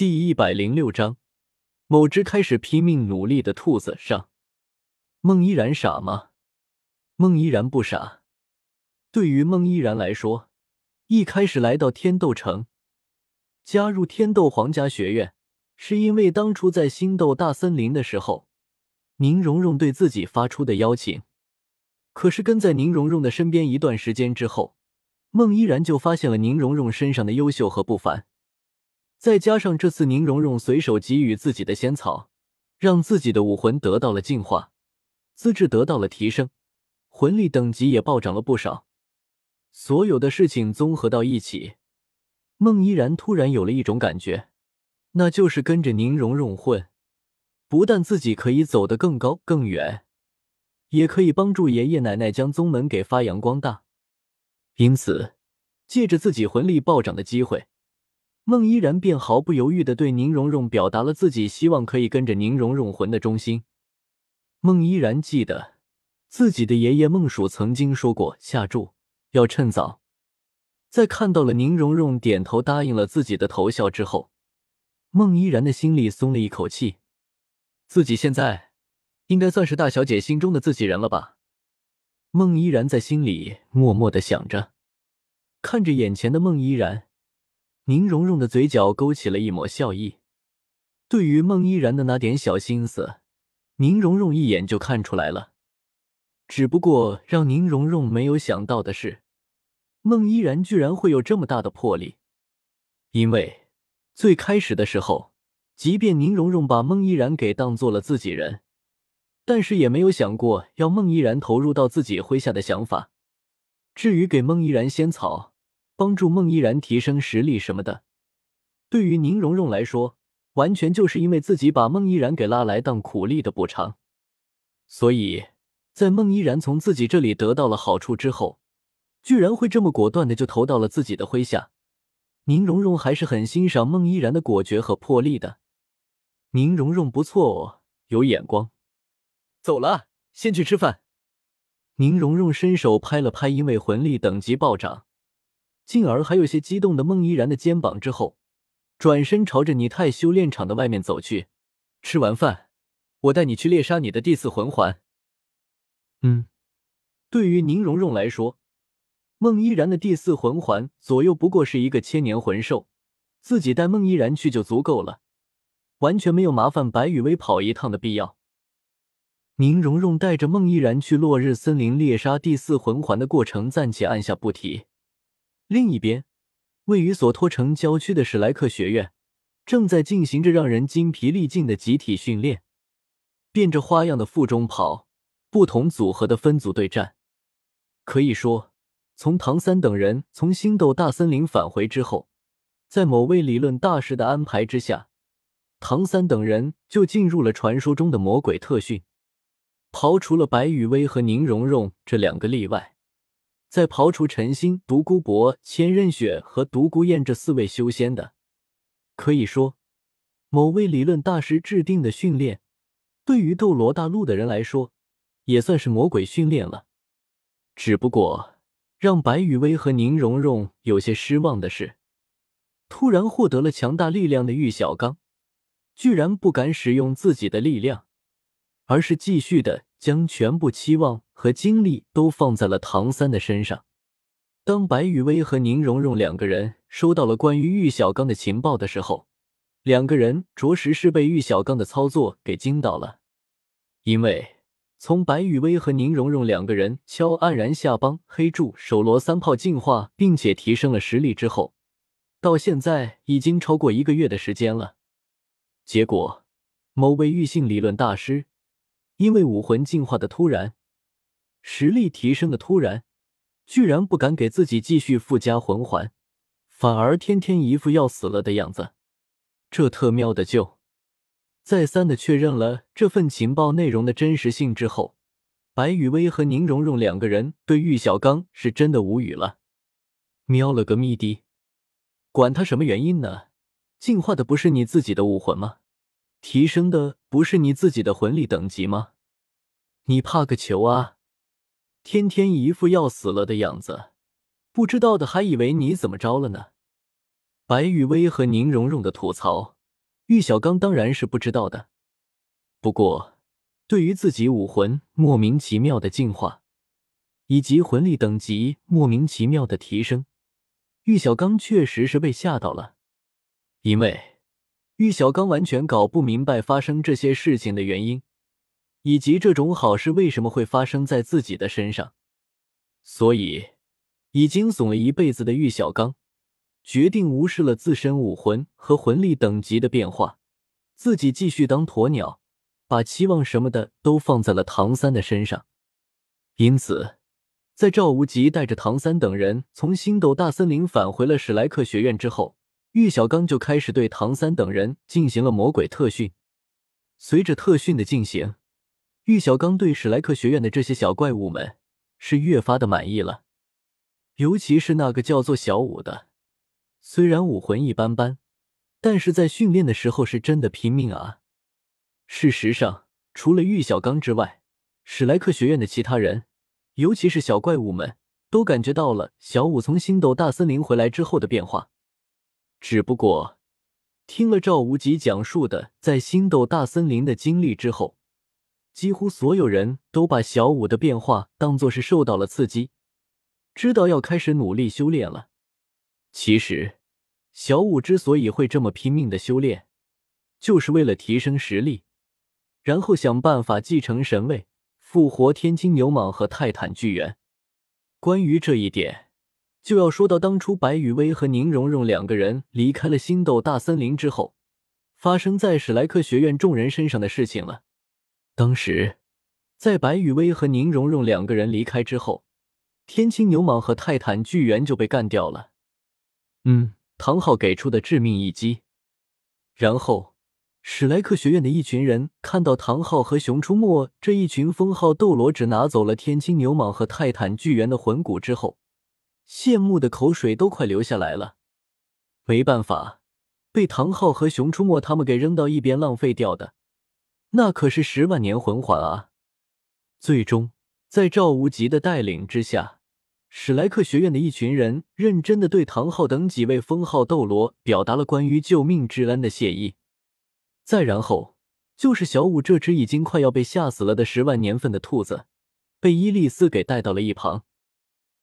第一百零六章，某只开始拼命努力的兔子上。孟依然傻吗？孟依然不傻。对于孟依然来说，一开始来到天斗城，加入天斗皇家学院，是因为当初在星斗大森林的时候，宁荣荣对自己发出的邀请。可是跟在宁荣荣的身边一段时间之后，孟依然就发现了宁荣荣身上的优秀和不凡。再加上这次宁荣荣随手给予自己的仙草，让自己的武魂得到了净化，资质得到了提升，魂力等级也暴涨了不少。所有的事情综合到一起，孟依然突然有了一种感觉，那就是跟着宁荣荣混，不但自己可以走得更高更远，也可以帮助爷爷奶奶将宗门给发扬光大。因此，借着自己魂力暴涨的机会。孟依然便毫不犹豫的对宁荣荣表达了自己希望可以跟着宁荣荣魂的忠心。孟依然记得自己的爷爷孟蜀曾经说过：“下注要趁早。”在看到了宁荣荣点头答应了自己的投效之后，孟依然的心里松了一口气。自己现在应该算是大小姐心中的自己人了吧？孟依然在心里默默的想着，看着眼前的孟依然。宁荣荣的嘴角勾起了一抹笑意，对于孟依然的那点小心思，宁荣荣一眼就看出来了。只不过让宁荣荣没有想到的是，孟依然居然会有这么大的魄力。因为最开始的时候，即便宁荣荣把孟依然给当做了自己人，但是也没有想过要孟依然投入到自己麾下的想法。至于给孟依然仙草，帮助孟依然提升实力什么的，对于宁荣荣来说，完全就是因为自己把孟依然给拉来当苦力的补偿。所以在孟依然从自己这里得到了好处之后，居然会这么果断的就投到了自己的麾下。宁荣荣还是很欣赏孟依然的果决和魄力的。宁荣荣不错哦，有眼光。走了，先去吃饭。宁荣荣伸手拍了拍因为魂力等级暴涨。进而还有些激动的孟依然的肩膀之后，转身朝着拟态修炼场的外面走去。吃完饭，我带你去猎杀你的第四魂环。嗯，对于宁荣荣来说，孟依然的第四魂环左右不过是一个千年魂兽，自己带孟依然去就足够了，完全没有麻烦白雨薇跑一趟的必要。宁荣荣带着孟依然去落日森林猎杀第四魂环的过程暂且按下不提。另一边，位于索托城郊区的史莱克学院，正在进行着让人精疲力尽的集体训练。变着花样的附中跑，不同组合的分组对战。可以说，从唐三等人从星斗大森林返回之后，在某位理论大师的安排之下，唐三等人就进入了传说中的魔鬼特训。刨除了白雨薇和宁荣荣这两个例外。在刨除陈星、独孤博、千仞雪和独孤雁这四位修仙的，可以说，某位理论大师制定的训练，对于斗罗大陆的人来说，也算是魔鬼训练了。只不过，让白羽薇和宁荣荣有些失望的是，突然获得了强大力量的玉小刚，居然不敢使用自己的力量，而是继续的。将全部期望和精力都放在了唐三的身上。当白雨薇和宁荣荣两个人收到了关于玉小刚的情报的时候，两个人着实是被玉小刚的操作给惊到了。因为从白雨薇和宁荣荣两个人敲黯然下帮黑柱手罗三炮进化，并且提升了实力之后，到现在已经超过一个月的时间了。结果，某位玉性理论大师。因为武魂进化的突然，实力提升的突然，居然不敢给自己继续附加魂环，反而天天一副要死了的样子。这特喵的就再三的确认了这份情报内容的真实性之后，白雨薇和宁荣荣两个人对玉小刚是真的无语了。喵了个咪的，管他什么原因呢？进化的不是你自己的武魂吗？提升的不是你自己的魂力等级吗？你怕个球啊！天天一副要死了的样子，不知道的还以为你怎么着了呢。白雨薇和宁荣荣的吐槽玉小刚当然是不知道的。不过，对于自己武魂莫名其妙的进化，以及魂力等级莫名其妙的提升，玉小刚确实是被吓到了。因为玉小刚完全搞不明白发生这些事情的原因，以及这种好事为什么会发生在自己的身上，所以已经怂了一辈子的玉小刚。决定无视了自身武魂和魂力等级的变化，自己继续当鸵鸟，把期望什么的都放在了唐三的身上。因此，在赵无极带着唐三等人从星斗大森林返回了史莱克学院之后，玉小刚就开始对唐三等人进行了魔鬼特训。随着特训的进行，玉小刚对史莱克学院的这些小怪物们是越发的满意了，尤其是那个叫做小五的。虽然武魂一般般，但是在训练的时候是真的拼命啊！事实上，除了玉小刚之外，史莱克学院的其他人，尤其是小怪物们，都感觉到了小五从星斗大森林回来之后的变化。只不过，听了赵无极讲述的在星斗大森林的经历之后，几乎所有人都把小五的变化当作是受到了刺激，知道要开始努力修炼了。其实，小五之所以会这么拼命的修炼，就是为了提升实力，然后想办法继承神位，复活天青牛蟒和泰坦巨猿。关于这一点，就要说到当初白雨薇和宁荣荣两个人离开了星斗大森林之后，发生在史莱克学院众人身上的事情了。当时，在白雨薇和宁荣荣两个人离开之后，天青牛蟒和泰坦巨猿就被干掉了。嗯，唐昊给出的致命一击。然后，史莱克学院的一群人看到唐昊和熊出没这一群封号斗罗只拿走了天青牛蟒和泰坦巨猿的魂骨之后，羡慕的口水都快流下来了。没办法，被唐昊和熊出没他们给扔到一边浪费掉的，那可是十万年魂环啊！最终，在赵无极的带领之下。史莱克学院的一群人认真的对唐昊等几位封号斗罗表达了关于救命之恩的谢意，再然后就是小五这只已经快要被吓死了的十万年份的兔子，被伊利斯给带到了一旁。